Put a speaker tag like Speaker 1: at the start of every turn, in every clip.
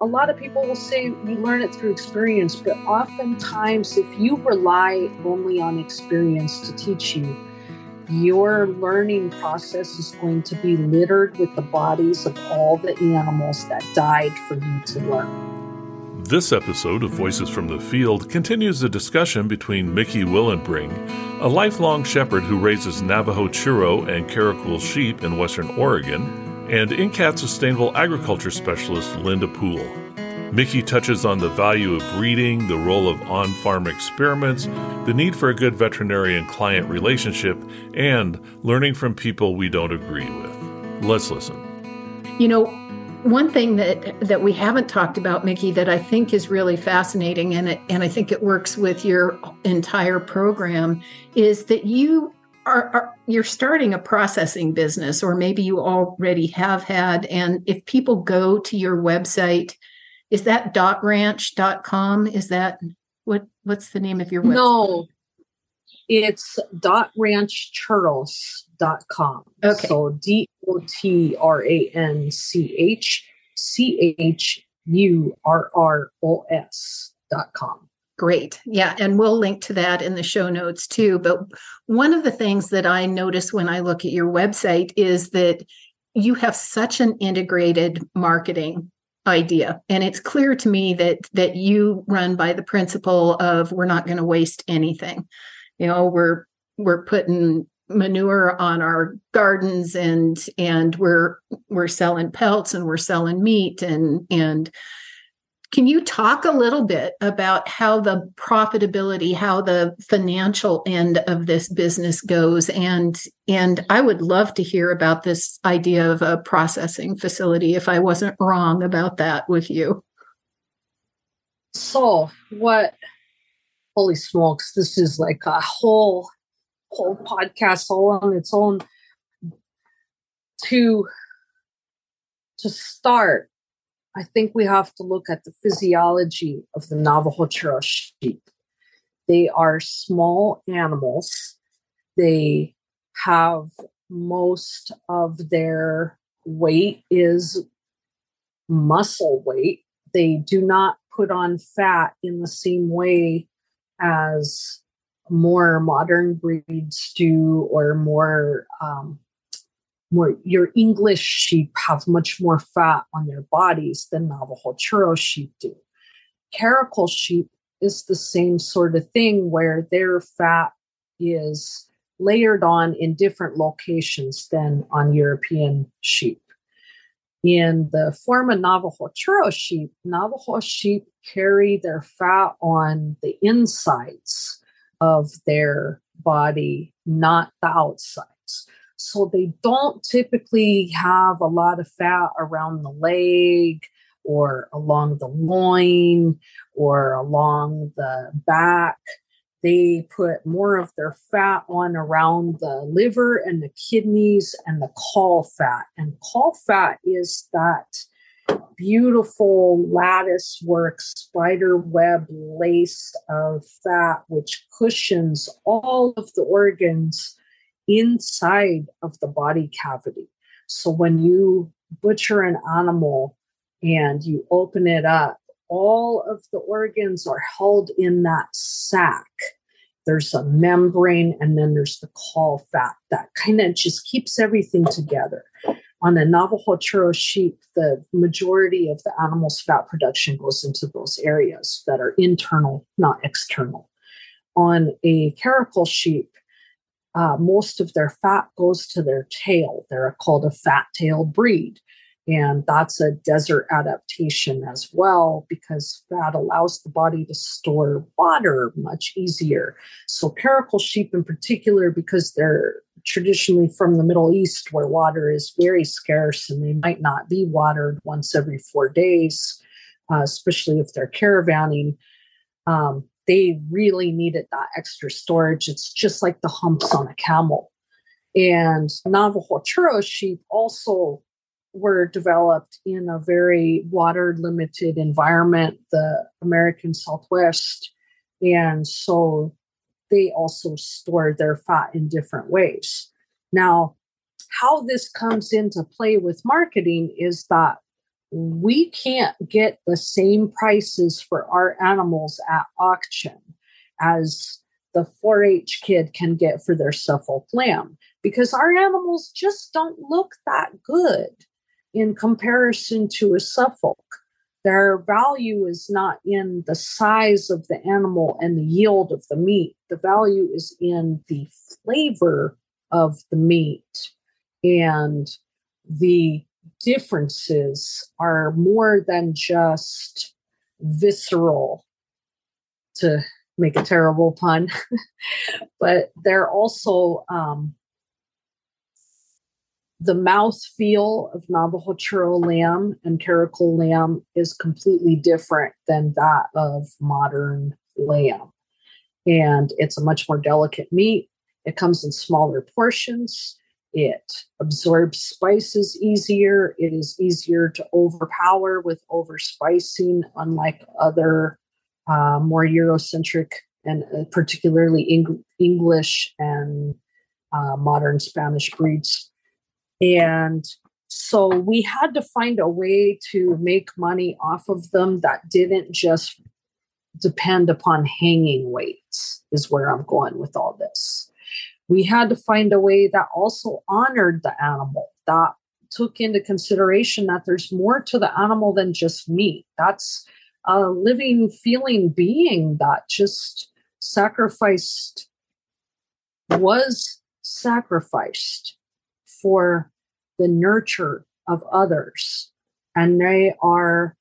Speaker 1: a lot of people will say you learn it through experience, but oftentimes, if you rely only on experience to teach you, your learning process is going to be littered with the bodies of all the animals that died for you to learn.
Speaker 2: This episode of Voices from the Field continues the discussion between Mickey Willenbring, a lifelong shepherd who raises Navajo Churro and Karakul sheep in western Oregon, and NCAT Sustainable Agriculture Specialist Linda Poole. Mickey touches on the value of reading, the role of on farm experiments, the need for a good veterinarian client relationship, and learning from people we don't agree with. Let's listen.
Speaker 3: You know, one thing that that we haven't talked about Mickey that I think is really fascinating and it, and I think it works with your entire program is that you are, are, you're starting a processing business or maybe you already have had and if people go to your website is that dotranch.com is that what what's the name of your website?
Speaker 1: No it's dotranchchurros.com
Speaker 3: okay.
Speaker 1: So d-o-t-r-a-n-c-h-c-h-u-r-r-o-s dot com
Speaker 3: Great. Yeah. And we'll link to that in the show notes too. But one of the things that I notice when I look at your website is that you have such an integrated marketing idea and it's clear to me that that you run by the principle of we're not going to waste anything you know we're we're putting manure on our gardens and and we're we're selling pelts and we're selling meat and and can you talk a little bit about how the profitability, how the financial end of this business goes? And and I would love to hear about this idea of a processing facility if I wasn't wrong about that with you.
Speaker 1: So what holy smokes, this is like a whole whole podcast all on its own to to start I think we have to look at the physiology of the Navajo Churro sheep. They are small animals. They have most of their weight is muscle weight. They do not put on fat in the same way as more modern breeds do or more um, more your English sheep have much more fat on their bodies than Navajo Churro sheep do. Karakul sheep is the same sort of thing where their fat is layered on in different locations than on European sheep. In the form of Navajo Churro sheep, Navajo sheep carry their fat on the insides of their body, not the outsides. So they don't typically have a lot of fat around the leg or along the loin or along the back. They put more of their fat on around the liver and the kidneys and the caul fat. And caul fat is that beautiful lattice work spider web lace of fat which cushions all of the organs inside of the body cavity. So when you butcher an animal and you open it up, all of the organs are held in that sac. There's a membrane and then there's the caul fat that kind of just keeps everything together. On a Navajo Churro sheep, the majority of the animal's fat production goes into those areas that are internal, not external. On a Karakul sheep, uh, most of their fat goes to their tail. They're called a fat tailed breed. And that's a desert adaptation as well because fat allows the body to store water much easier. So, Karakul sheep in particular, because they're traditionally from the Middle East where water is very scarce and they might not be watered once every four days, uh, especially if they're caravanning. Um, they really needed that extra storage. It's just like the humps on a camel. And Navajo churro sheep also were developed in a very water limited environment, the American Southwest. And so they also store their fat in different ways. Now, how this comes into play with marketing is that we can't get the same prices for our animals at auction as the 4 H kid can get for their Suffolk lamb because our animals just don't look that good in comparison to a Suffolk. Their value is not in the size of the animal and the yield of the meat. The value is in the flavor of the meat. And the differences are more than just visceral, to make a terrible pun, but they're also um, the mouth feel of Navajo churro lamb and Karakul lamb is completely different than that of modern lamb. And it's a much more delicate meat. It comes in smaller portions. It absorbs spices easier. It is easier to overpower with overspicing, unlike other uh, more Eurocentric and uh, particularly Eng- English and uh, modern Spanish breeds and so we had to find a way to make money off of them that didn't just depend upon hanging weights, is where I'm going with all this. We had to find a way that also honored the animal, that took into consideration that there's more to the animal than just meat. That's a living, feeling being that just sacrificed, was sacrificed for the nurture of others. And they are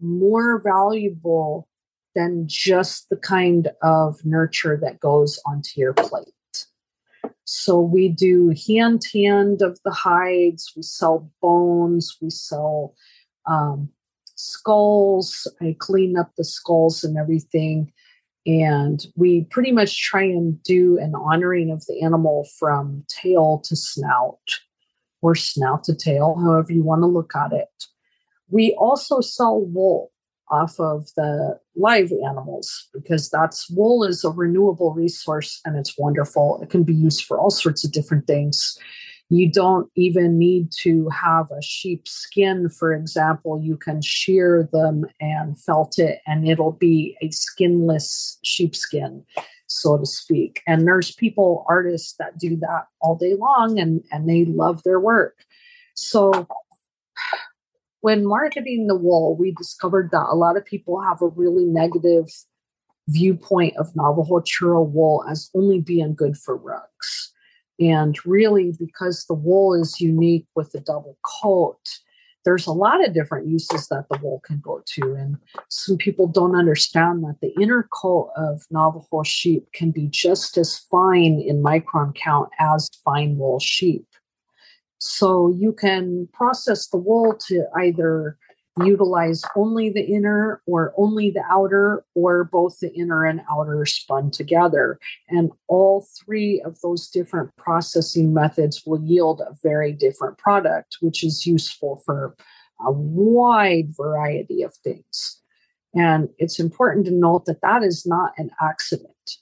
Speaker 1: more valuable than just the kind of nurture that goes onto your plate. So we do hand tanned of the hides, we sell bones, we sell um, skulls. I clean up the skulls and everything. And we pretty much try and do an honoring of the animal from tail to snout or snout to tail, however you want to look at it. We also sell wool off of the live animals because that's wool is a renewable resource and it's wonderful. It can be used for all sorts of different things. You don't even need to have a sheep skin, for example. You can shear them and felt it, and it'll be a skinless sheepskin so to speak. And there's people, artists that do that all day long and, and they love their work. So when marketing the wool, we discovered that a lot of people have a really negative viewpoint of Navajo churro wool as only being good for rugs. And really, because the wool is unique with the double coat, there's a lot of different uses that the wool can go to. And some people don't understand that the inner coat of Navajo sheep can be just as fine in micron count as fine wool sheep. So you can process the wool to either utilize only the inner or only the outer or both the inner and outer spun together. And all three of those different processing methods will yield a very different product, which is useful for a wide variety of things. And it's important to note that that is not an accident,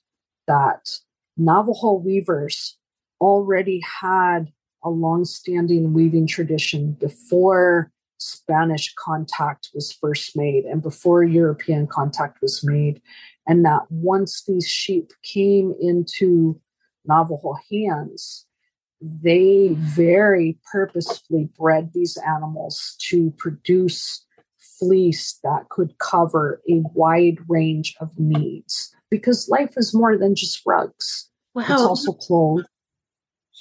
Speaker 1: that Navajo weavers already had a long-standing weaving tradition before Spanish contact was first made and before European contact was made. And that once these sheep came into Navajo hands, they very purposefully bred these animals to produce fleece that could cover a wide range of needs because life is more than just rugs. Wow. It's also clothes.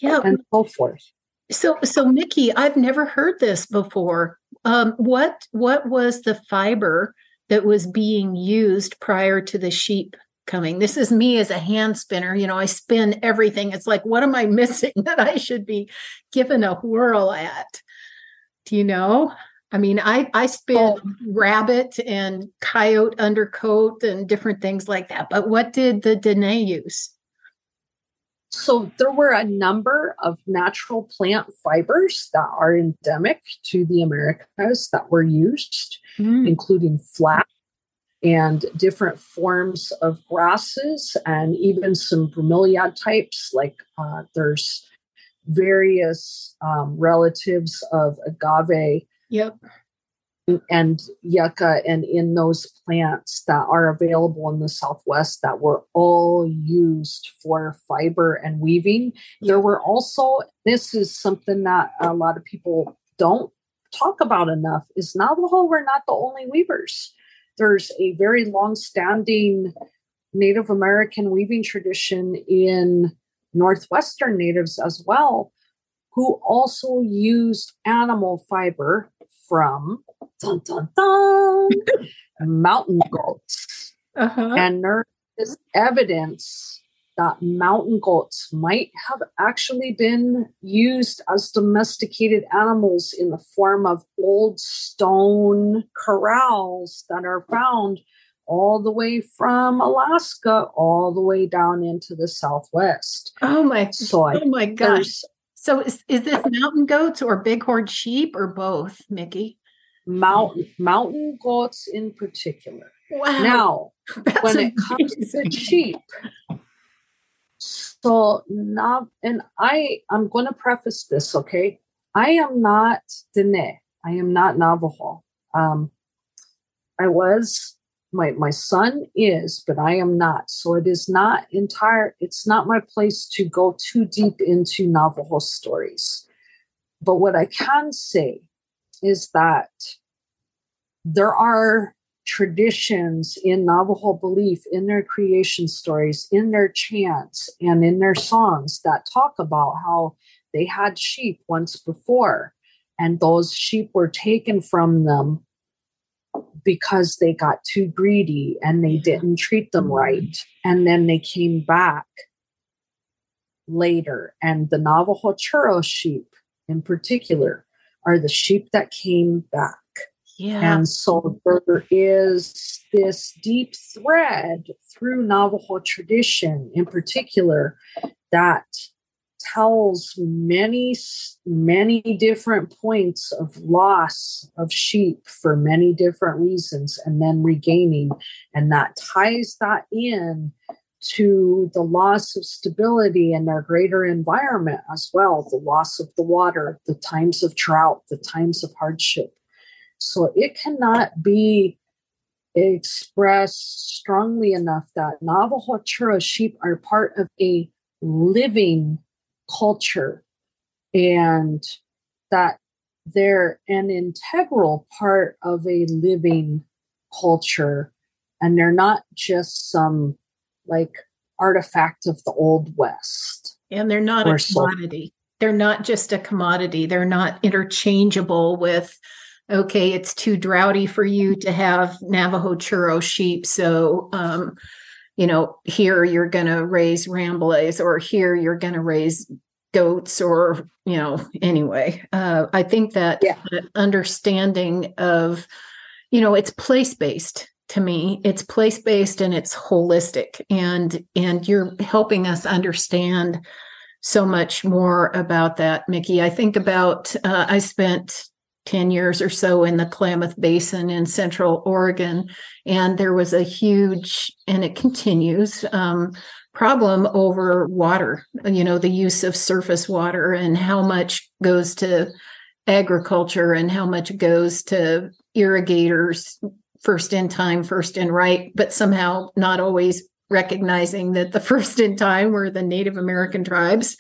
Speaker 1: Yeah. And so forth.
Speaker 3: So so Mickey, I've never heard this before. Um, what what was the fiber that was being used prior to the sheep coming? This is me as a hand spinner. You know, I spin everything. It's like, what am I missing that I should be given a whirl at? Do you know? I mean, I I spin oh. rabbit and coyote undercoat and different things like that. But what did the Dene use?
Speaker 1: So there were a number of natural plant fibers that are endemic to the Americas that were used, mm. including flax and different forms of grasses and even some bromeliad types. Like uh, there's various um, relatives of agave.
Speaker 3: Yep.
Speaker 1: And yucca and in those plants that are available in the southwest that were all used for fiber and weaving. There were also this is something that a lot of people don't talk about enough is navajo were not the only weavers. There's a very long-standing native american weaving tradition in northwestern natives as well who also used animal fiber from dun, dun, dun, mountain goats. Uh-huh. And there is evidence that mountain goats might have actually been used as domesticated animals in the form of old stone corrals that are found all the way from Alaska all the way down into the southwest.
Speaker 3: Oh my so oh my gosh. So is, is this mountain goats or bighorn sheep or both, Mickey?
Speaker 1: Mountain mountain goats in particular. Wow. Now, That's when amazing. it comes to sheep, so now, and I, I'm going to preface this, okay? I am not Dene. I am not Navajo. Um, I was my my son is but i am not so it is not entire it's not my place to go too deep into navajo stories but what i can say is that there are traditions in navajo belief in their creation stories in their chants and in their songs that talk about how they had sheep once before and those sheep were taken from them because they got too greedy and they didn't treat them mm-hmm. right. And then they came back later. And the Navajo Churro sheep, in particular, are the sheep that came back. Yeah. And so there is this deep thread through Navajo tradition, in particular, that tells many many different points of loss of sheep for many different reasons and then regaining and that ties that in to the loss of stability in their greater environment as well the loss of the water the times of drought the times of hardship. So it cannot be expressed strongly enough that navajo churro sheep are part of a living culture and that they're an integral part of a living culture. And they're not just some like artifact of the old west.
Speaker 3: And they're not a commodity. They're not just a commodity. They're not interchangeable with okay it's too droughty for you to have navajo churro sheep so um, you know, here you're going to raise Rambouillets or here you're going to raise goats or, you know, anyway. Uh, I think that, yeah. that understanding of, you know, it's place based to me it's place based and it's holistic and and you're helping us understand so much more about that mickey i think about uh, i spent 10 years or so in the Klamath Basin in central Oregon. And there was a huge, and it continues, um, problem over water, you know, the use of surface water and how much goes to agriculture and how much goes to irrigators first in time, first in right, but somehow not always recognizing that the first in time were the Native American tribes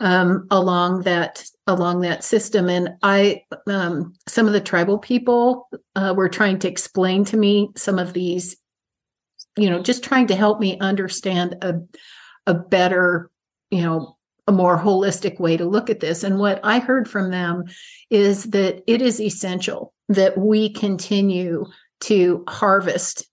Speaker 3: um, along that along that system. And I, um, some of the tribal people uh, were trying to explain to me some of these, you know, just trying to help me understand a a better, you know, a more holistic way to look at this. And what I heard from them is that it is essential that we continue to harvest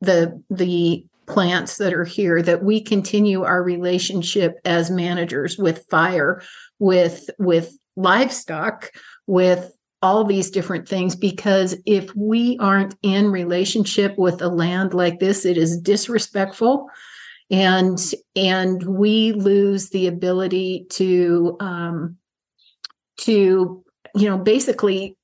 Speaker 3: the the plants that are here that we continue our relationship as managers with fire with with livestock with all these different things. Because if we aren't in relationship with a land like this it is disrespectful. And and we lose the ability to um to you know basically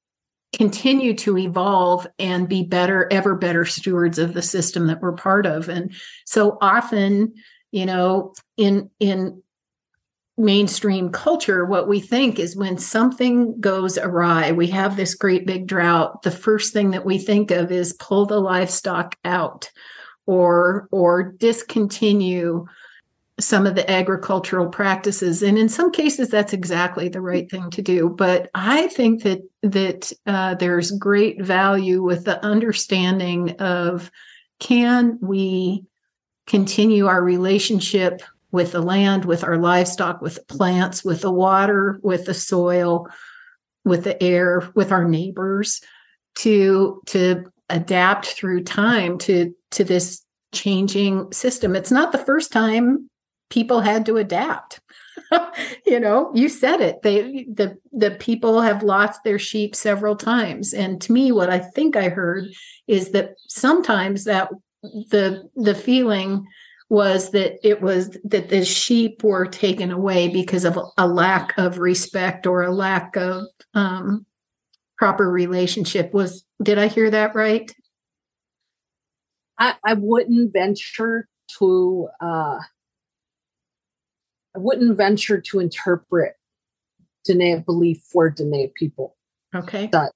Speaker 3: continue to evolve and be better ever better stewards of the system that we're part of. And so often you know in in mainstream culture, what we think is when something goes awry, we have this great big drought, the first thing that we think of is pull the livestock out or or discontinue some of the agricultural practices and in some cases that's exactly the right thing to do but i think that that uh, there's great value with the understanding of can we continue our relationship with the land, with our livestock, with the plants, with the water, with the soil, with the air, with our neighbors to to adapt through time to to this changing system. It's not the first time people had to adapt. you know, you said it. They the the people have lost their sheep several times. And to me what I think I heard is that sometimes that the the feeling was that it was that the sheep were taken away because of a lack of respect or a lack of um, proper relationship was did i hear that right
Speaker 1: i, I wouldn't venture to uh, i wouldn't venture to interpret Dene belief for Dene people
Speaker 3: okay
Speaker 1: that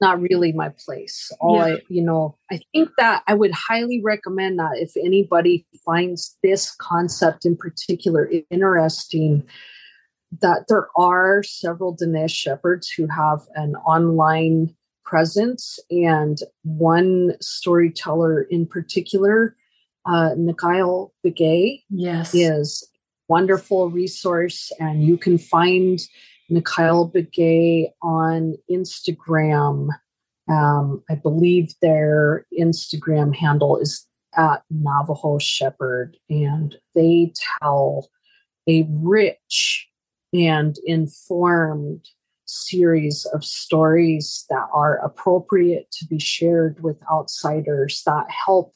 Speaker 1: not really my place. All yeah. I, you know, I think that I would highly recommend that if anybody finds this concept in particular interesting, that there are several Dene shepherds who have an online presence, and one storyteller in particular, uh, Nikyle Begay,
Speaker 3: yes,
Speaker 1: is wonderful resource, and you can find Nikyle Begay on Instagram. Um, I believe their Instagram handle is at Navajo Shepherd, and they tell a rich and informed series of stories that are appropriate to be shared with outsiders that help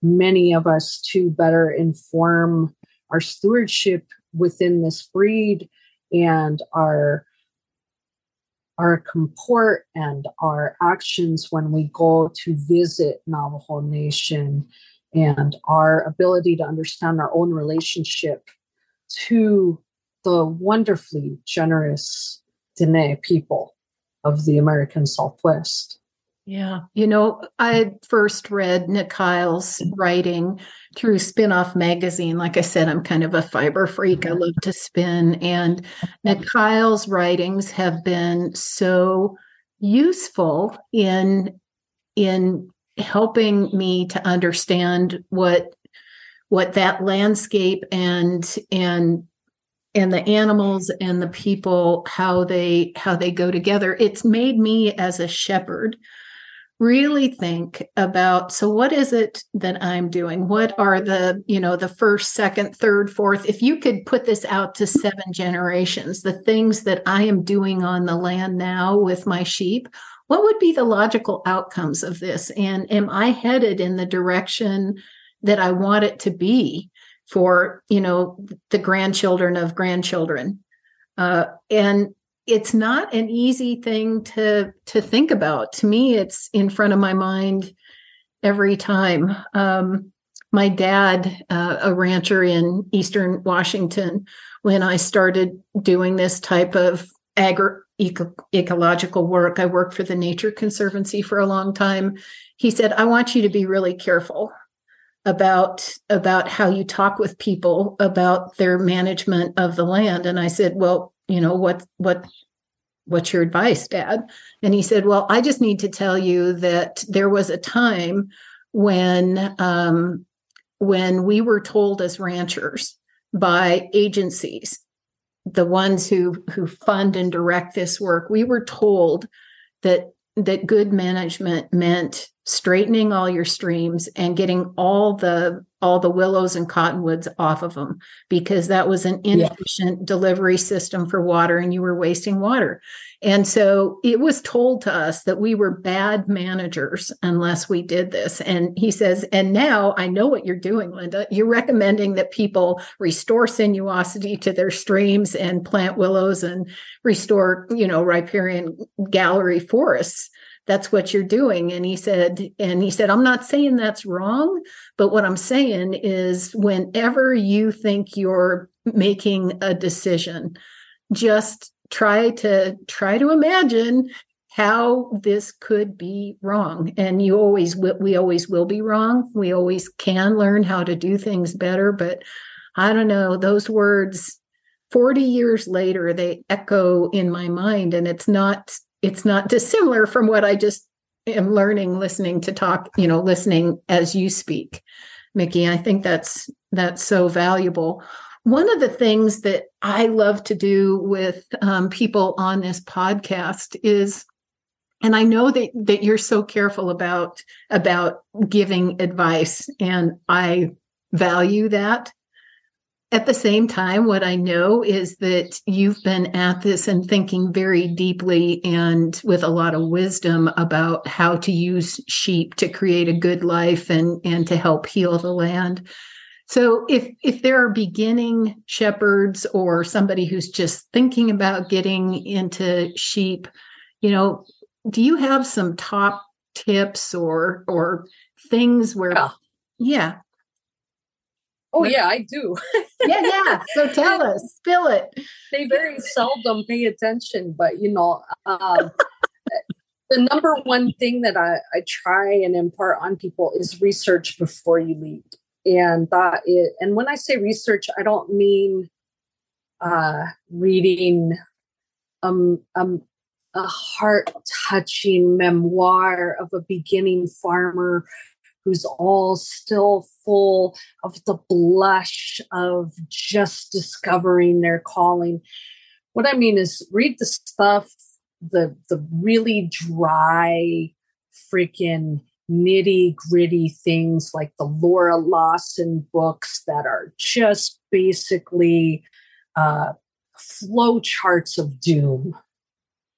Speaker 1: many of us to better inform our stewardship within this breed and our our comport and our actions when we go to visit Navajo Nation and our ability to understand our own relationship to the wonderfully generous Dene people of the American Southwest.
Speaker 3: Yeah. You know, I first read Nikyle's writing through Spinoff magazine. Like I said, I'm kind of a fiber freak. I mm-hmm. love to spin. And Nikyle's writings have been so useful in in helping me to understand what what that landscape and and and the animals and the people how they how they go together it's made me as a shepherd really think about so what is it that i'm doing? What are the you know the first second third fourth? If you could put this out to seven generations the things that i am doing on the land now with my sheep what would be the logical outcomes of this? And am i headed in the direction that i want it to be for you know the grandchildren of grandchildren? Uh, and it's not an easy thing to to think about. To me it's in front of my mind every time. Um, my dad uh, a rancher in eastern washington when i started doing this type of agri eco- ecological work i worked for the nature conservancy for a long time. He said i want you to be really careful about about how you talk with people about their management of the land. And i said well you know what what what's your advice dad? And he said well i just need to tell you that there was a time when um, when we were told as ranchers by agencies the ones who who fund and direct this work we were told that that good management meant straightening all your streams and getting all the all the willows and cottonwoods off of them because that was an inefficient yeah. delivery system for water and you were wasting water. And so it was told to us that we were bad managers unless we did this. And he says, and now I know what you're doing, Linda. You're recommending that people restore sinuosity to their streams and plant willows and restore, you know, riparian gallery forests that's what you're doing and he said and he said i'm not saying that's wrong but what i'm saying is whenever you think you're making a decision. Just try to try to imagine how this could be wrong and you always we always will be wrong we always can learn how to do things better but i don't know those words 40 years later they echo in my mind and it's not it's not dissimilar from what i just am learning listening to talk you know listening as you speak. Mickey i think that's that's so valuable. One of the things that i love to do with um, people on this podcast is and i know that that you're so careful about about giving advice and i value that at the same time what i know is that you've been at this and thinking very deeply and with a lot of wisdom about how to use sheep to create a good life and and to help heal the land so if if there are beginning shepherds or somebody who's just thinking about getting into sheep you know do you have some top tips or or things where yeah, yeah.
Speaker 1: Oh yeah i do.
Speaker 3: Yeah yeah so tell us spill it.
Speaker 1: They very seldom pay attention but you know um, the number one thing that I, I try and impart on people is research before you leave. And that it and when i say research i don't mean uh reading um um a heart touching memoir of a beginning farmer who's all still full of the blush of just discovering their calling. What I mean is read the stuff, the the really dry, freaking nitty gritty things like the Laura Lawson books that are just basically uh, flow charts of doom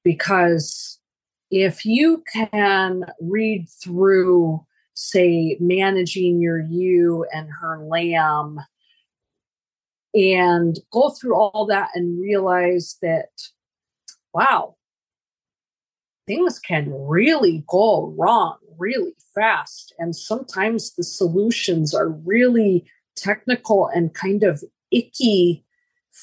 Speaker 1: because if you can read through say managing your ewe and her lamb and go through all that and realize that wow things can really go wrong really fast. And sometimes the solutions are really technical and kind of icky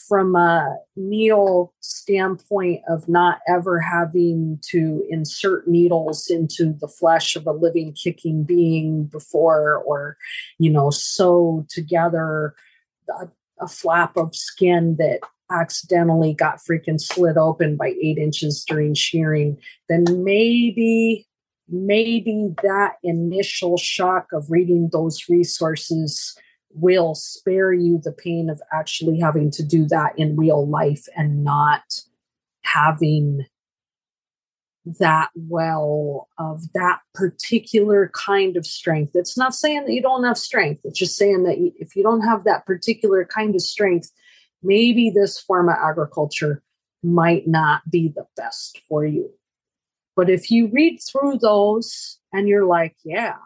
Speaker 1: from a neo standpoint of not ever having to insert needles into the flesh of a living kicking being before or you know sew together a, a flap of skin that accidentally got freaking slit open by eight inches during shearing then maybe maybe that initial shock of reading those resources will spare you the pain of actually having to do that in real life and not having that well of that particular kind of strength. It's not saying that you don't have strength. It's just saying that if you don't have that particular kind of strength, maybe this form of agriculture might not be the best for you. But if you read through those and you're like, yeah,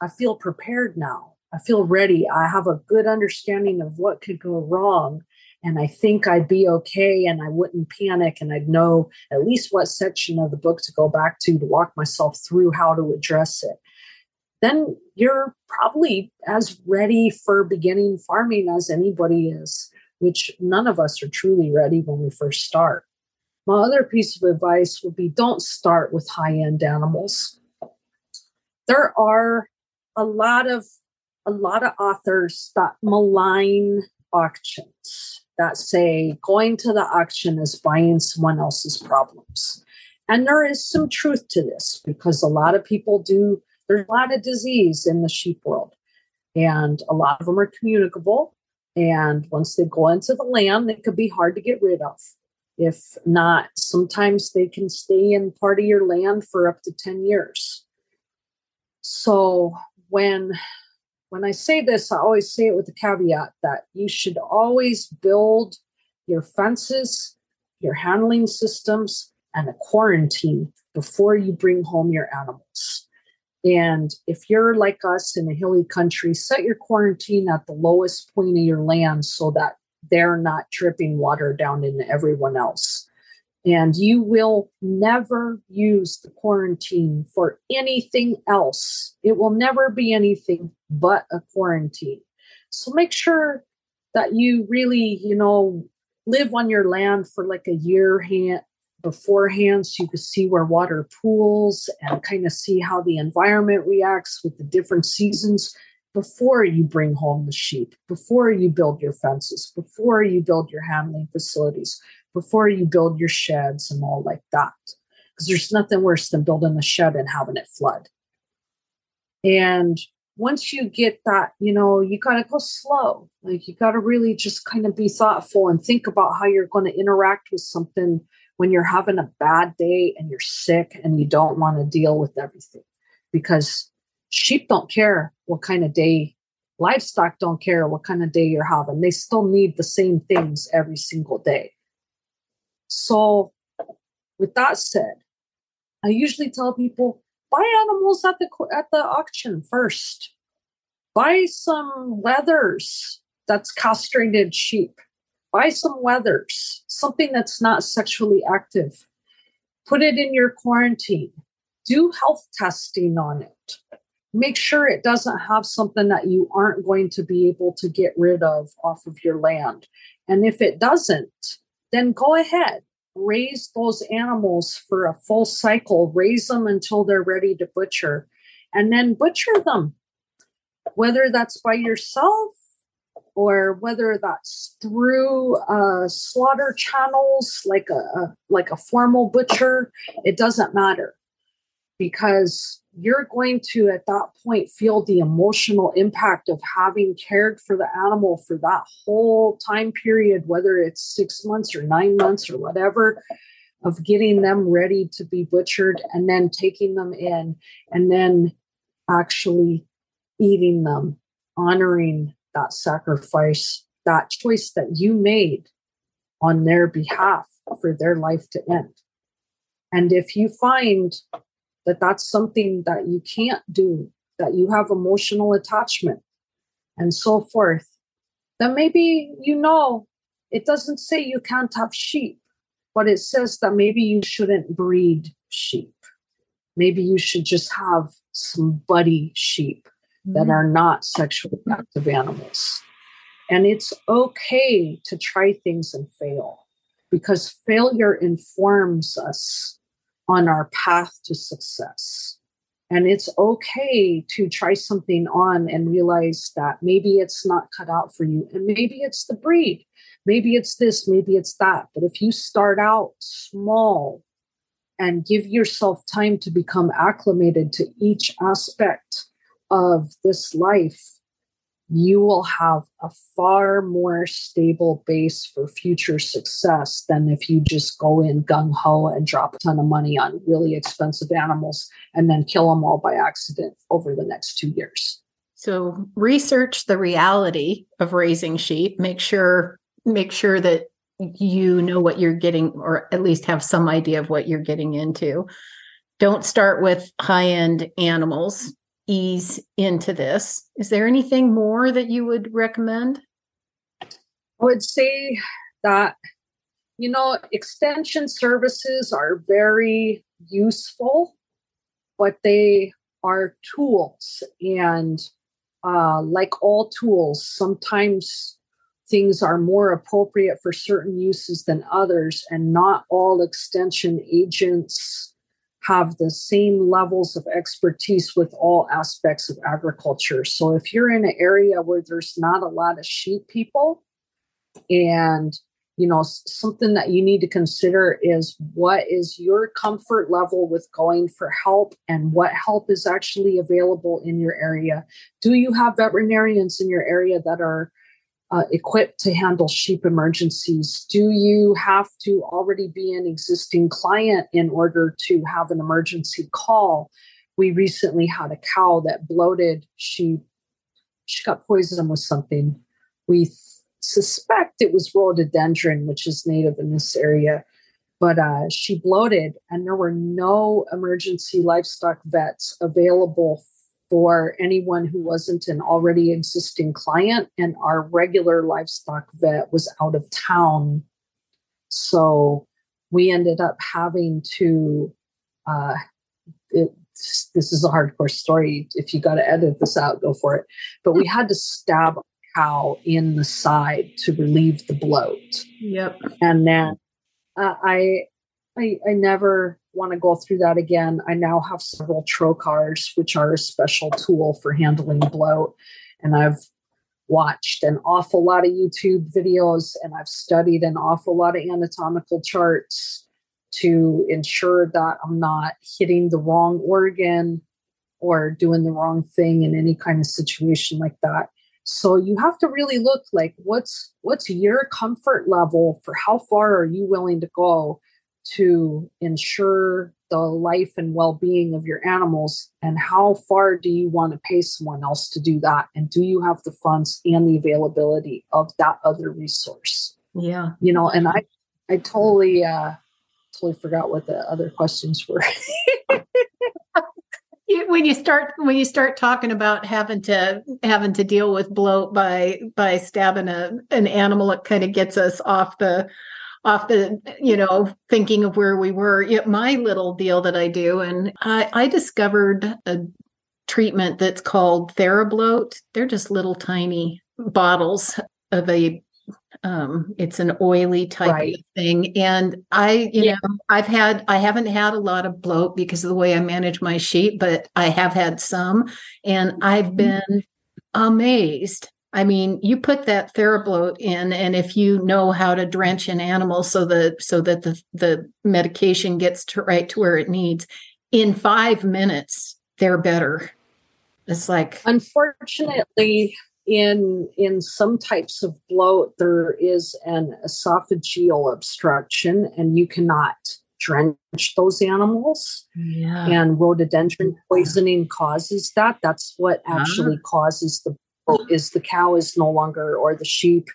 Speaker 1: I feel prepared now. I feel ready. I have a good understanding of what could go wrong. And I think I'd be okay and I wouldn't panic and I'd know at least what section of the book to go back to to walk myself through how to address it. Then you're probably as ready for beginning farming as anybody is, which none of us are truly ready when we first start. My other piece of advice would be don't start with high end animals. There are a lot of a lot of authors that malign auctions that say going to the auction is buying someone else's problems. And there is some truth to this because a lot of people do, there's a lot of disease in the sheep world, and a lot of them are communicable. And once they go into the land, they could be hard to get rid of. If not, sometimes they can stay in part of your land for up to 10 years. So when when I say this, I always say it with the caveat that you should always build your fences, your handling systems, and a quarantine before you bring home your animals. And if you're like us in a hilly country, set your quarantine at the lowest point of your land so that they're not dripping water down into everyone else and you will never use the quarantine for anything else. It will never be anything but a quarantine. So make sure that you really, you know, live on your land for like a year hand beforehand so you can see where water pools and kind of see how the environment reacts with the different seasons before you bring home the sheep, before you build your fences, before you build your handling facilities, before you build your sheds and all like that. Because there's nothing worse than building a shed and having it flood. And once you get that, you know, you got to go slow. Like you got to really just kind of be thoughtful and think about how you're going to interact with something when you're having a bad day and you're sick and you don't want to deal with everything. Because sheep don't care what kind of day, livestock don't care what kind of day you're having. They still need the same things every single day. So, with that said, I usually tell people buy animals at the at the auction first. Buy some wethers that's castrated sheep. Buy some wethers, something that's not sexually active. Put it in your quarantine. Do health testing on it. Make sure it doesn't have something that you aren't going to be able to get rid of off of your land. And if it doesn't, then go ahead raise those animals for a full cycle, raise them until they're ready to butcher, and then butcher them. Whether that's by yourself or whether that's through uh, slaughter channels like a, a like a formal butcher, it doesn't matter because you're going to at that point feel the emotional impact of having cared for the animal for that whole time period whether it's six months or nine months or whatever of getting them ready to be butchered and then taking them in and then actually eating them honoring that sacrifice that choice that you made on their behalf for their life to end. And if you find that that's something that you can't do, that you have emotional attachment, and so forth, then maybe you know it doesn't say you can't have sheep, but it says that maybe you shouldn't breed sheep. Maybe you should just have some buddy sheep mm-hmm. that are not sexually active animals. And it's okay to try things and fail because failure informs us on our path to success. And it's okay to try something on and realize that maybe it's not cut out for you. And maybe it's the breed. Maybe it's this, maybe it's that. But if you start out small and give yourself time to become acclimated to each aspect of this life, you will have a far more stable base for future success than if you just go in gung ho and drop a ton of money on really expensive animals and then kill them all by accident over the next two years.
Speaker 3: So research the reality of raising sheep. Make sure make sure that you know what you're getting, or at least have some idea of what you're getting into. Don't start with high end animals ease into this. Is there anything more that you would recommend?
Speaker 1: I would say that, you know, extension services are very useful, but they are tools. And uh, like all tools, sometimes things are more appropriate for certain uses than others, and not all extension agents have the same levels of expertise with all aspects of agriculture. So if you're in an area where there's not a lot of sheep people and you know something that you need to consider is what is your comfort level with going for help and what help is actually available in your area do you have veterinarians in your area that are uh, equipped to handle sheep emergencies? Do you have to already be an existing client in order to have an emergency call? We recently had a cow that bloated. She she got poisoned with something. We th- suspect it was rhododendron, which is native in this area. But uh, she bloated, and there were no emergency livestock vets available for anyone who wasn't an already existing client, and our regular livestock vet was out of town. So we ended up having to. Uh, it, this is a hardcore story. If you got to edit this out, go for it. But we had to stab a cow in the side to relieve the bloat.
Speaker 3: Yep.
Speaker 1: And then uh, I, I, I never want to go through that again. I now have several trocars, which are a special tool for handling bloat, and I've watched an awful lot of YouTube videos and I've studied an awful lot of anatomical charts to ensure that I'm not hitting the wrong organ or doing the wrong thing in any kind of situation like that. So you have to really look like what's what's your comfort level for how far are you willing to go to ensure the life and well-being of your animals? And how far do you want to pay someone else to do that? And do you have the funds and the availability of that other resource?
Speaker 3: Yeah.
Speaker 1: You know and i i totally uh totally forgot what the other questions were.
Speaker 3: When you start when you start talking about having to having to deal with bloat by by stabbing a an animal it kind of gets us off the off the you know thinking of where we were yeah, my little deal that i do and i i discovered a treatment that's called therabloat they're just little tiny bottles of a um it's an oily type right. of thing and i you yeah. know i've had i haven't had a lot of bloat because of the way i manage my sheep but i have had some and i've mm-hmm. been amazed I mean, you put that TheraBloat in, and if you know how to drench an animal so that so that the the medication gets to right to where it needs, in five minutes they're better. It's like
Speaker 1: unfortunately, in in some types of bloat, there is an esophageal obstruction, and you cannot drench those animals.
Speaker 3: Yeah.
Speaker 1: And rhododendron poisoning causes that. That's what actually ah. causes the is the cow is no longer or the sheep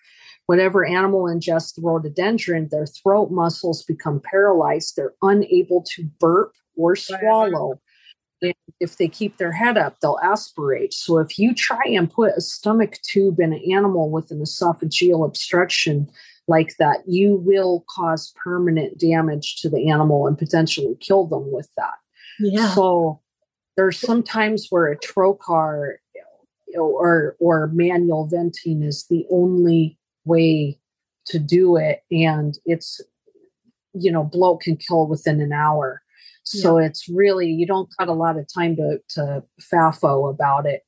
Speaker 1: whatever animal ingests the rhododendron their throat muscles become paralyzed they're unable to burp or swallow. And if they keep their head up they'll aspirate. So if you try and put a stomach tube in an animal with an esophageal obstruction like that you will cause permanent damage to the animal and potentially kill them with that.
Speaker 3: Yeah.
Speaker 1: So there's sometimes where a trocar or or manual venting is the only way to do it and it's you know bloat can kill within an hour. So yeah. it's really you don't got a lot of time to to fafo about it.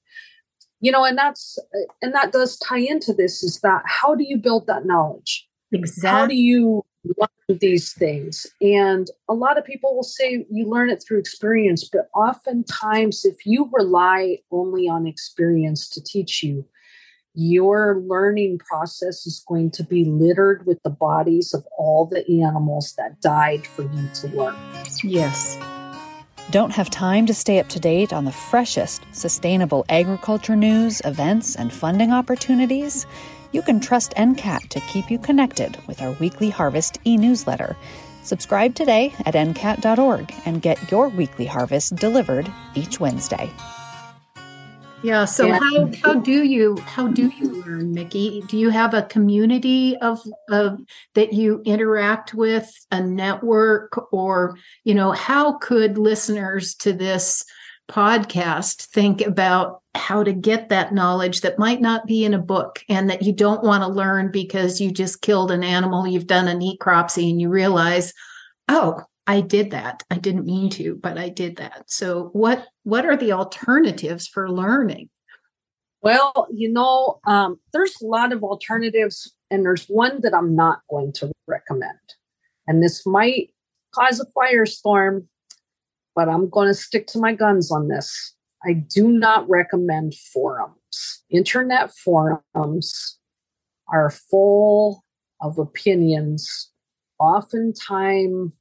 Speaker 1: You know and that's and that does tie into this is that how do you build that knowledge?
Speaker 3: Exactly
Speaker 1: how do you learn these things. And a lot of people will say you learn it through experience, but oftentimes, if you rely only on experience to teach you, your learning process is going to be littered with the bodies of all the animals that died for you to learn.
Speaker 3: Yes.
Speaker 4: Don't have time to stay up to date on the freshest sustainable agriculture news, events, and funding opportunities? You can trust NCAT to keep you connected with our weekly harvest e newsletter. Subscribe today at ncat.org and get your weekly harvest delivered each Wednesday.
Speaker 3: Yeah. So yeah. how how do you how do you learn, Mickey? Do you have a community of of that you interact with, a network, or you know, how could listeners to this podcast think about how to get that knowledge that might not be in a book and that you don't want to learn because you just killed an animal, you've done a necropsy, and you realize, oh, I did that. I didn't mean to, but I did that. So what what are the alternatives for learning?
Speaker 1: Well, you know, um, there's a lot of alternatives, and there's one that I'm not going to recommend. And this might cause a firestorm but I'm going to stick to my guns on this. I do not recommend forums. Internet forums are full of opinions. Oftentimes,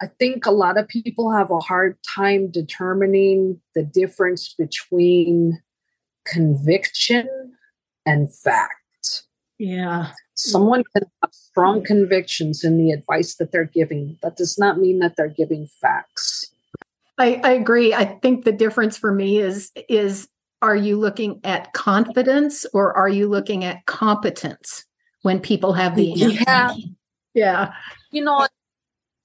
Speaker 1: I think a lot of people have a hard time determining the difference between conviction and fact.
Speaker 3: Yeah.
Speaker 1: Someone can have strong convictions in the advice that they're giving. That does not mean that they're giving facts.
Speaker 3: I, I agree. I think the difference for me is is are you looking at confidence or are you looking at competence when people have the
Speaker 1: yeah
Speaker 3: yeah
Speaker 1: you know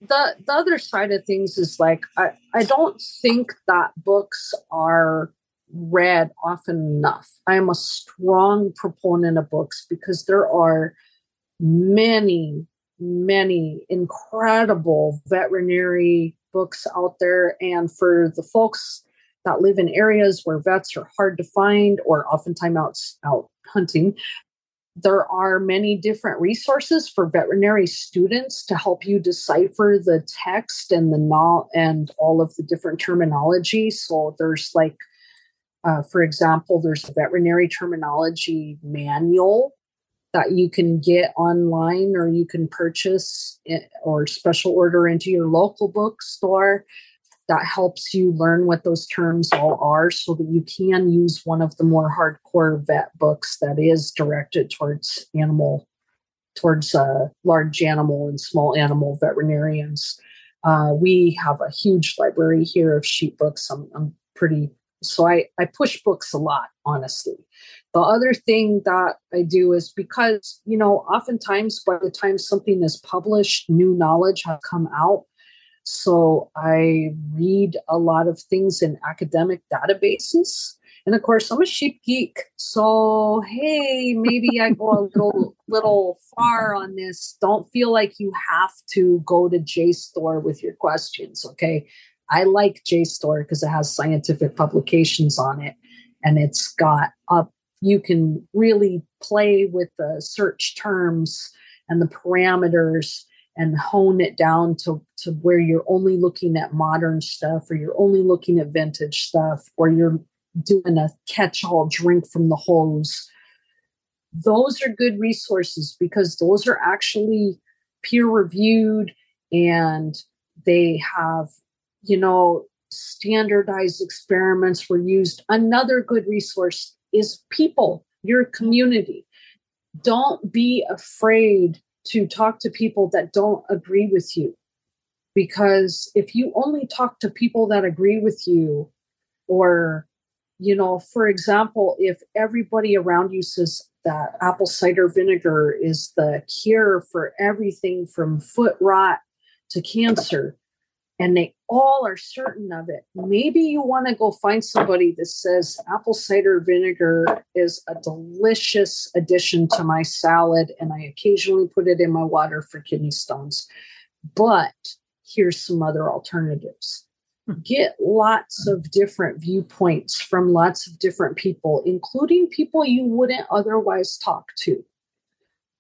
Speaker 1: the the other side of things is like i i don't think that books are read often enough. I am a strong proponent of books because there are many, many incredible veterinary books out there. And for the folks that live in areas where vets are hard to find or oftentimes out, out hunting, there are many different resources for veterinary students to help you decipher the text and the no- and all of the different terminology. So there's like, uh, for example, there's a veterinary terminology manual that you can get online or you can purchase or special order into your local bookstore that helps you learn what those terms all are so that you can use one of the more hardcore vet books that is directed towards animal towards uh, large animal and small animal veterinarians. Uh, we have a huge library here of sheep books. I'm, I'm pretty so I, I push books a lot honestly the other thing that i do is because you know oftentimes by the time something is published new knowledge has come out so I read a lot of things in academic databases. And of course, I'm a sheep geek. So, hey, maybe I go a little, little far on this. Don't feel like you have to go to JSTOR with your questions. Okay. I like JSTOR because it has scientific publications on it and it's got up, you can really play with the search terms and the parameters and hone it down to, to where you're only looking at modern stuff or you're only looking at vintage stuff or you're doing a catch all drink from the hose. Those are good resources because those are actually peer reviewed and they have, you know, standardized experiments were used. Another good resource is people, your community. Don't be afraid to talk to people that don't agree with you. Because if you only talk to people that agree with you, or, you know, for example, if everybody around you says that apple cider vinegar is the cure for everything from foot rot to cancer, and they all are certain of it. Maybe you want to go find somebody that says apple cider vinegar is a delicious addition to my salad, and I occasionally put it in my water for kidney stones. But here's some other alternatives. Hmm. Get lots of different viewpoints from lots of different people, including people you wouldn't otherwise talk to.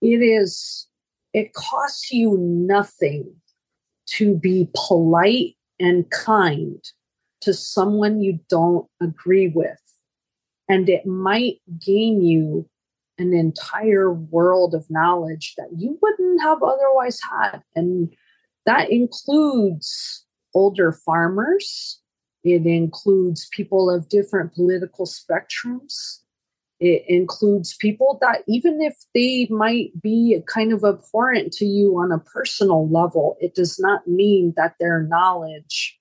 Speaker 1: It is, it costs you nothing to be polite and kind to someone you don't agree with. And it might gain you an entire world of knowledge that you wouldn't have otherwise had. And that includes older farmers, it includes people of different political spectrums, it includes people that, even if they might be kind of abhorrent to you on a personal level, it does not mean that their knowledge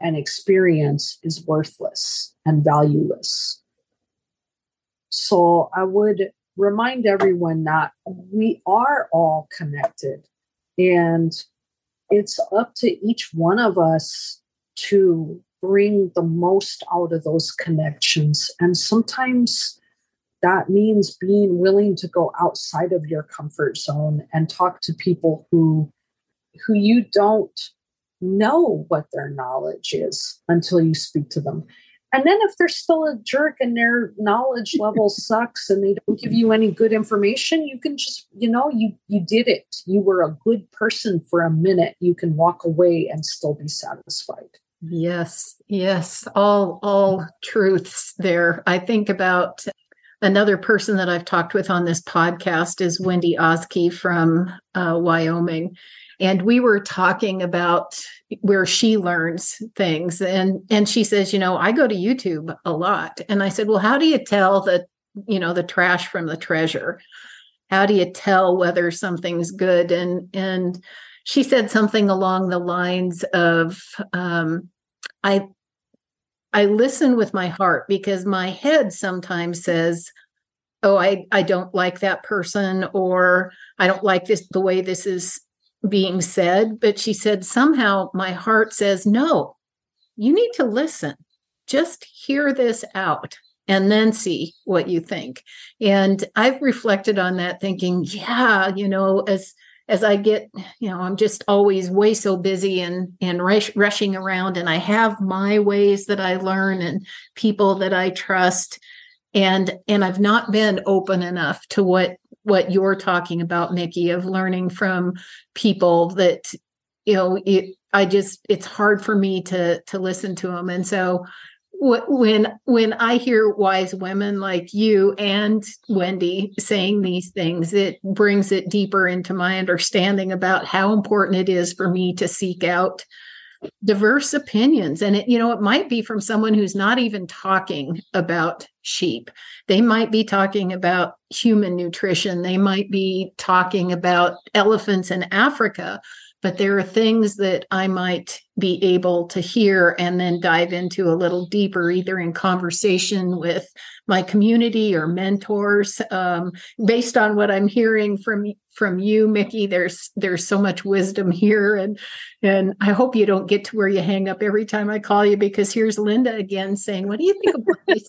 Speaker 1: and experience is worthless and valueless. So I would remind everyone that we are all connected and it's up to each one of us to bring the most out of those connections. And sometimes that means being willing to go outside of your comfort zone and talk to people who who you don't know what their knowledge is until you speak to them. And then if they're still a jerk and their knowledge level sucks and they don't give you any good information you can just you know you you did it. You were a good person for a minute. You can walk away and still be satisfied.
Speaker 3: Yes yes. All all truths there. I think about Another person that I've talked with on this podcast is Wendy Oski from uh, Wyoming. And we were talking about where she learns things. And, and she says, you know, I go to YouTube a lot. And I said, well, how do you tell the, you know, the trash from the treasure? How do you tell whether something's good? And, and she said something along the lines of, um, I I listen with my heart because my head sometimes says, "Oh, I I don't like that person," or "I don't like this the way this is being said." But she said somehow my heart says, "No, you need to listen. just hear this out and then see what you think. And I've reflected on that thinking, yeah, you know, as as I get, you know, I'm just always way so busy and and rush, rushing around and I have my ways that I learn and people that I trust. And and I've not been open enough to what what you're talking about Mickey of learning from people that you know it, I just it's hard for me to to listen to them and so when when i hear wise women like you and wendy saying these things it brings it deeper into my understanding about how important it is for me to seek out diverse opinions. And it you know it might be from someone who's not even talking about sheep. They might be talking about human nutrition. They might be talking about elephants in africa but there are things that I might be able to hear and then dive into a little deeper, either in conversation with my community or mentors. Um, based on what I'm hearing from from you, Mickey, there's there's so much wisdom here, and and I hope you don't get to where you hang up every time I call you because here's Linda again saying, "What do you think about this?"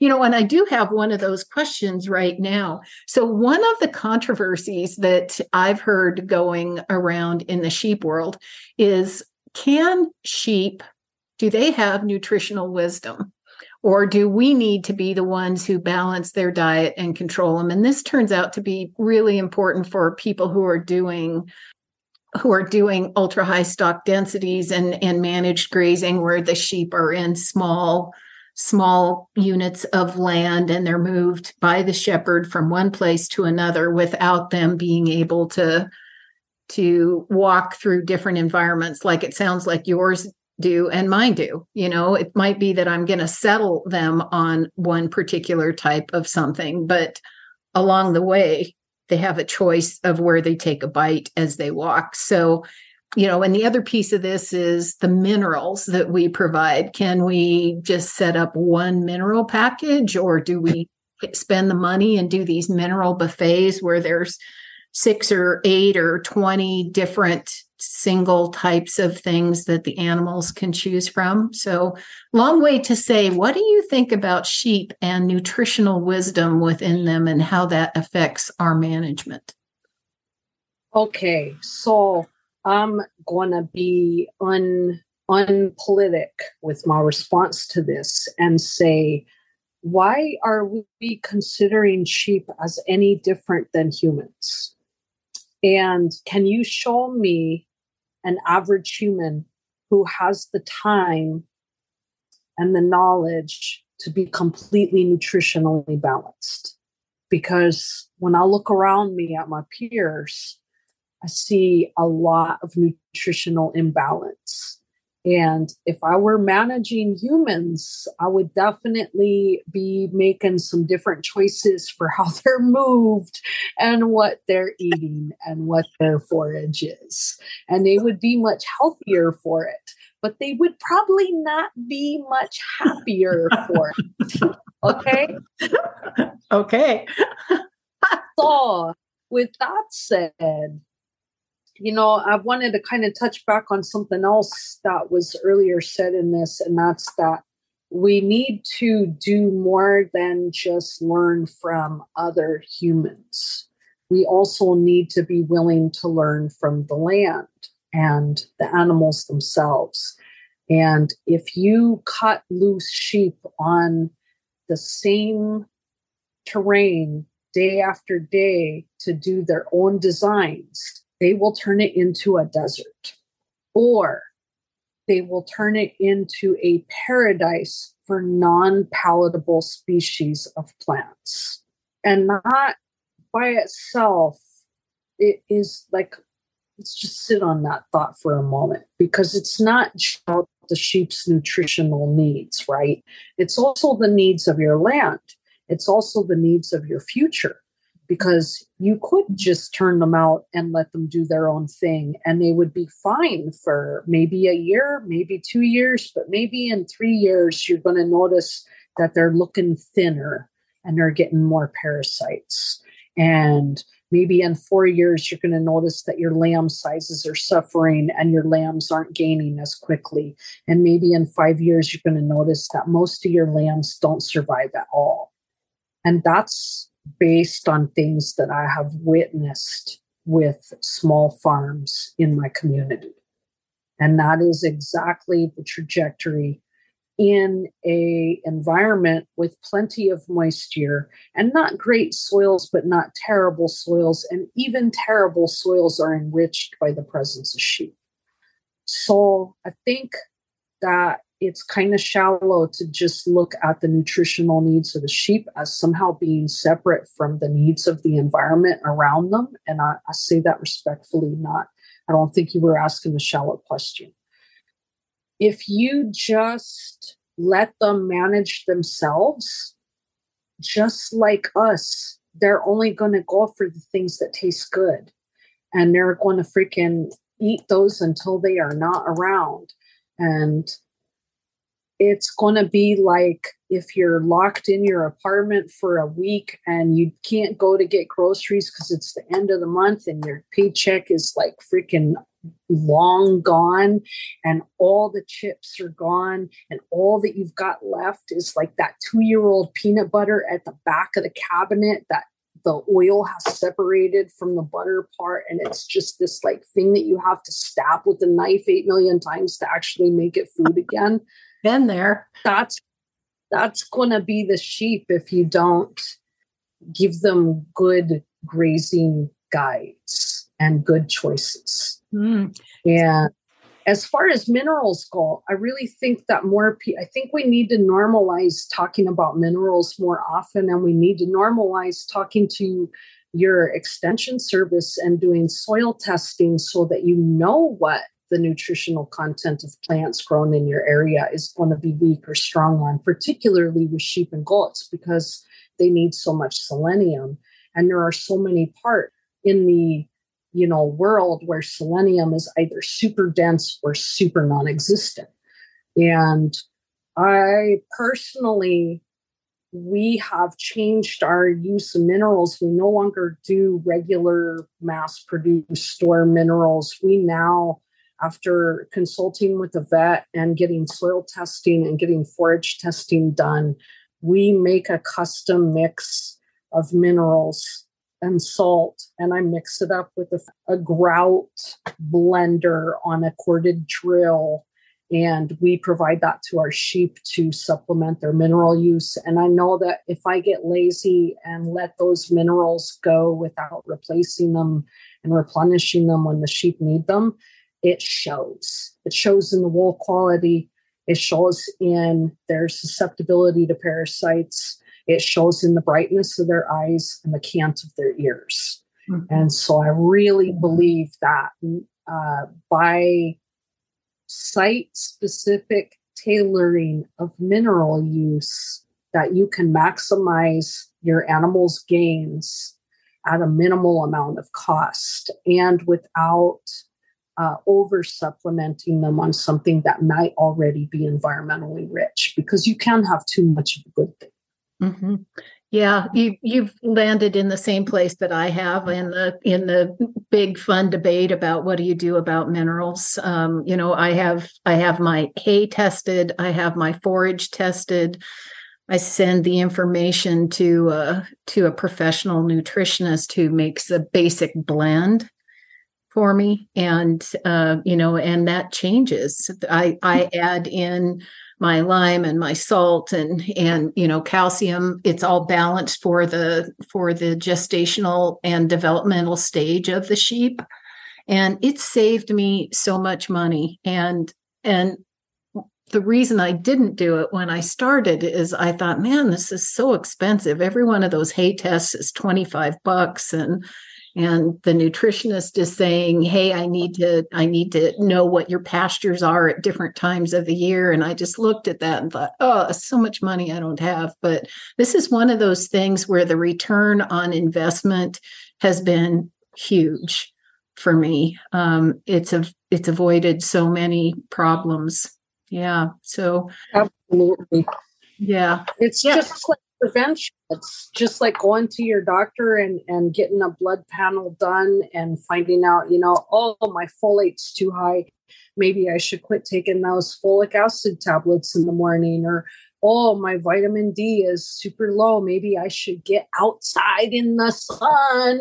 Speaker 3: you know, and I do have one of those questions right now. So one of the controversies that I've heard going around in the sheep world is, can sheep do they have nutritional wisdom? Or do we need to be the ones who balance their diet and control them? And this turns out to be really important for people who are doing who are doing ultra high stock densities and, and managed grazing where the sheep are in small small units of land and they're moved by the shepherd from one place to another without them being able to to walk through different environments like it sounds like yours do and mine do. You know, it might be that I'm going to settle them on one particular type of something, but along the way, they have a choice of where they take a bite as they walk. So, you know, and the other piece of this is the minerals that we provide. Can we just set up one mineral package or do we spend the money and do these mineral buffets where there's six or eight or 20 different single types of things that the animals can choose from. So, long way to say, what do you think about sheep and nutritional wisdom within them and how that affects our management?
Speaker 1: Okay, so I'm to be un unpolitic with my response to this and say why are we considering sheep as any different than humans? And can you show me an average human who has the time and the knowledge to be completely nutritionally balanced. Because when I look around me at my peers, I see a lot of nutritional imbalance. And if I were managing humans, I would definitely be making some different choices for how they're moved and what they're eating and what their forage is. And they would be much healthier for it, but they would probably not be much happier for it. Okay.
Speaker 3: okay.
Speaker 1: so, with that said, you know, I wanted to kind of touch back on something else that was earlier said in this, and that's that we need to do more than just learn from other humans. We also need to be willing to learn from the land and the animals themselves. And if you cut loose sheep on the same terrain day after day to do their own designs, they will turn it into a desert or they will turn it into a paradise for non palatable species of plants. And not by itself, it is like, let's just sit on that thought for a moment because it's not just the sheep's nutritional needs, right? It's also the needs of your land, it's also the needs of your future because you could just turn them out and let them do their own thing and they would be fine for maybe a year, maybe two years, but maybe in three years, you're going to notice that they're looking thinner and they're getting more parasites. And maybe in four years you're going to notice that your lamb sizes are suffering and your lambs aren't gaining as quickly and maybe in five years you're going to notice that most of your lambs don't survive at all and that's based on things that i have witnessed with small farms in my community. And that is exactly the trajectory in a environment with plenty of moisture and not great soils but not terrible soils. And even terrible soils are enriched by the presence of sheep. So i think that it's kind of shallow to just look at the nutritional needs of the sheep as somehow being separate from the needs of the environment around them and i, I say that respectfully not i don't think you were asking a shallow question if you just let them manage themselves, just like us, they're only going to go for the things that taste good. And they're going to freaking eat those until they are not around. And it's going to be like if you're locked in your apartment for a week and you can't go to get groceries because it's the end of the month and your paycheck is like freaking long gone and all the chips are gone and all that you've got left is like that two year old peanut butter at the back of the cabinet that the oil has separated from the butter part and it's just this like thing that you have to stab with a knife 8 million times to actually make it food again.
Speaker 3: Been there.
Speaker 1: That's that's going to be the sheep if you don't give them good grazing guides and good choices. Mm. And as far as minerals go, I really think that more I think we need to normalize talking about minerals more often, and we need to normalize talking to your extension service and doing soil testing so that you know what the nutritional content of plants grown in your area is going to be weak or strong on, particularly with sheep and goats, because they need so much selenium. And there are so many parts in the you know world where selenium is either super dense or super non-existent. And i personally we have changed our use of minerals. We no longer do regular mass produced store minerals. We now after consulting with a vet and getting soil testing and getting forage testing done we make a custom mix of minerals and salt and I mix it up with a, a grout blender on a corded drill. And we provide that to our sheep to supplement their mineral use. And I know that if I get lazy and let those minerals go without replacing them and replenishing them when the sheep need them, it shows. It shows in the wool quality, it shows in their susceptibility to parasites it shows in the brightness of their eyes and the cant of their ears. Mm-hmm. And so I really believe that uh, by site specific tailoring of mineral use, that you can maximize your animal's gains at a minimal amount of cost and without uh, over supplementing them on something that might already be environmentally rich because you can have too much of a good thing.
Speaker 3: Mm-hmm. Yeah, you you've landed in the same place that I have in the in the big fun debate about what do you do about minerals. Um, you know, I have I have my hay tested, I have my forage tested. I send the information to uh, to a professional nutritionist who makes a basic blend for me, and uh, you know, and that changes. I I add in my lime and my salt and and you know calcium it's all balanced for the for the gestational and developmental stage of the sheep and it saved me so much money and and the reason I didn't do it when I started is I thought, man, this is so expensive. Every one of those hay tests is 25 bucks. And and the nutritionist is saying hey i need to i need to know what your pastures are at different times of the year. And i just looked at that and thought oh so much money i don't have. But this is one of those things where the return on investment has been huge for me. Um, it's a it's avoided so many problems. Yeah so
Speaker 1: absolutely.
Speaker 3: Yeah.
Speaker 1: It's just prevention. It's just like going to your doctor and, and getting a blood panel done and finding out, you know, oh, my folate's too high. Maybe I should quit taking those folic acid tablets in the morning. Or, oh, my vitamin D is super low. Maybe I should get outside in the sun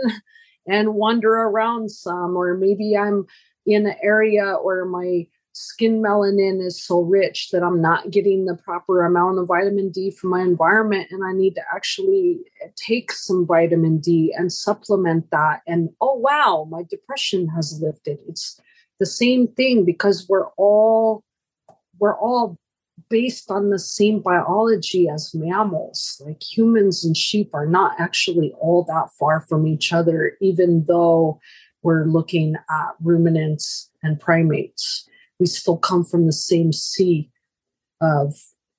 Speaker 1: and wander around some. Or maybe I'm in an area where my skin melanin is so rich that I'm not getting the proper amount of vitamin D from my environment. And I need to actually eh, take some vitamin D and supplement that. And oh, wow, my depression has lifted. It's the same thing because we're all we're all based on the same biology as mammals like humans and sheep are not actually all that far from each other even though we're looking at ruminants and primates we still come from the same sea of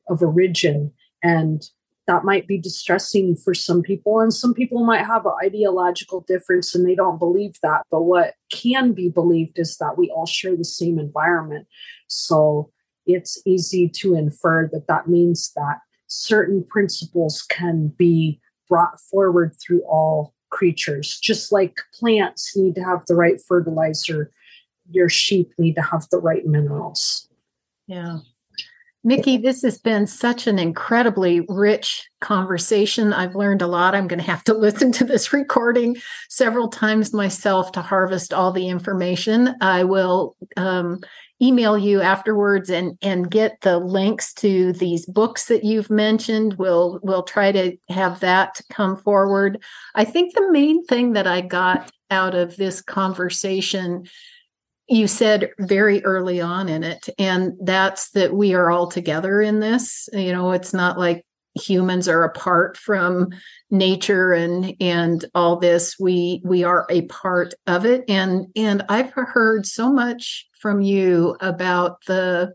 Speaker 1: of origin. And that might be distressing for some people and some people might have an ideological difference and they don't believe that. But what can be believed is that we all share the same environment. So it's easy to infer that that means that certain principles can be brought forward through all creatures. Just like plants need to have the right fertilizer your sheep need to have the right minerals.
Speaker 3: Yeah. Mickey, this has been such an incredibly rich conversation. I've learned a lot. I'm going to have to listen to this recording several times myself to harvest all the information. I will um, email you afterwards and and get the links to these books that you've mentioned. We'll we'll try to have that come forward. I think the main thing that I got out of this conversation you said very early on in it and that's that we are all together in this. You know it's not like humans are apart from nature and and all this. We we are a part of it. And and i've heard so much from you about the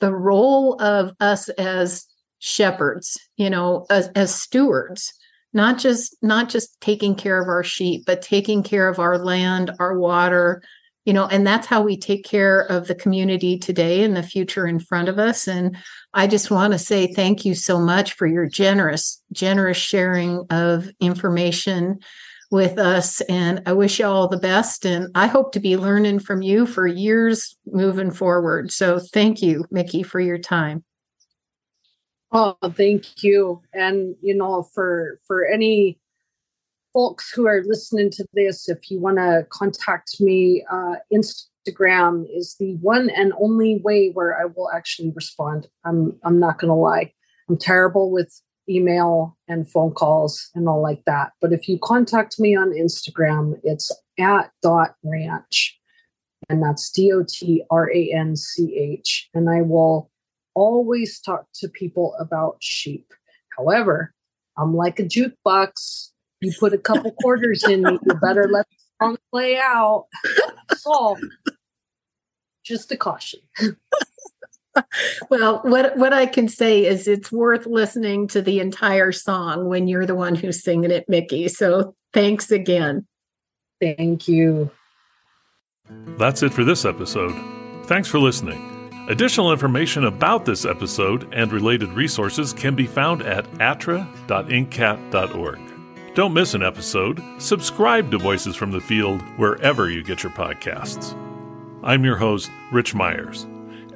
Speaker 3: the role of us as shepherds you know as, as stewards not just not just taking care of our sheep but taking care of our land our water you know and that's how we take care of the community today and the future in front of us. And i just want to say thank you so much for your generous generous sharing of information with us. And i wish you all the best and i hope to be learning from you for years moving forward. So thank you mickey for your time.
Speaker 1: Oh thank you. And you know for for any folks who are listening to this, if you want to contact me, uh, Instagram is the one and only way where I will actually respond. I'm I'm not going to lie. I'm terrible with email and phone calls and all like that. But if you contact me on Instagram, it's at dot ranch, and that's D O T R A N C H, and I will always talk to people about sheep. However, I'm like a jukebox you put a couple quarters in me, you better let the song play out. So, just a caution.
Speaker 3: well, what what I can say is it's worth listening to the entire song when you're the one who's singing it, Mickey. So thanks again.
Speaker 1: Thank you.
Speaker 2: That's it for this episode. Thanks for listening. Additional information about this episode and related resources can be found at attra.ncat.org. Don't miss an episode. Subscribe to Voices from the Field wherever you get your podcasts. I'm your host, Rich Myers.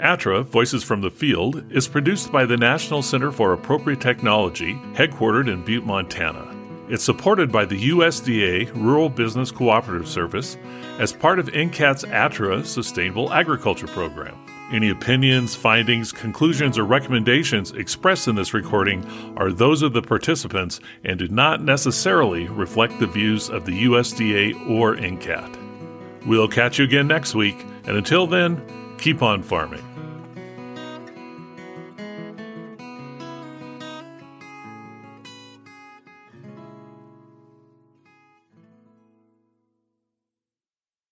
Speaker 2: ATTRA, Voices from the Field, is produced by the National Center for Appropriate Technology, headquartered in Butte, Montana. It's supported by the USDA Rural Business Cooperative Service as part of NCAT's ATTRA Sustainable Agriculture Program. Any opinions, findings, conclusions, or recommendations expressed in this recording are those of the participants and do not necessarily reflect the views of the USDA or NCAT. We'll catch you again next week, and until then, keep on farming.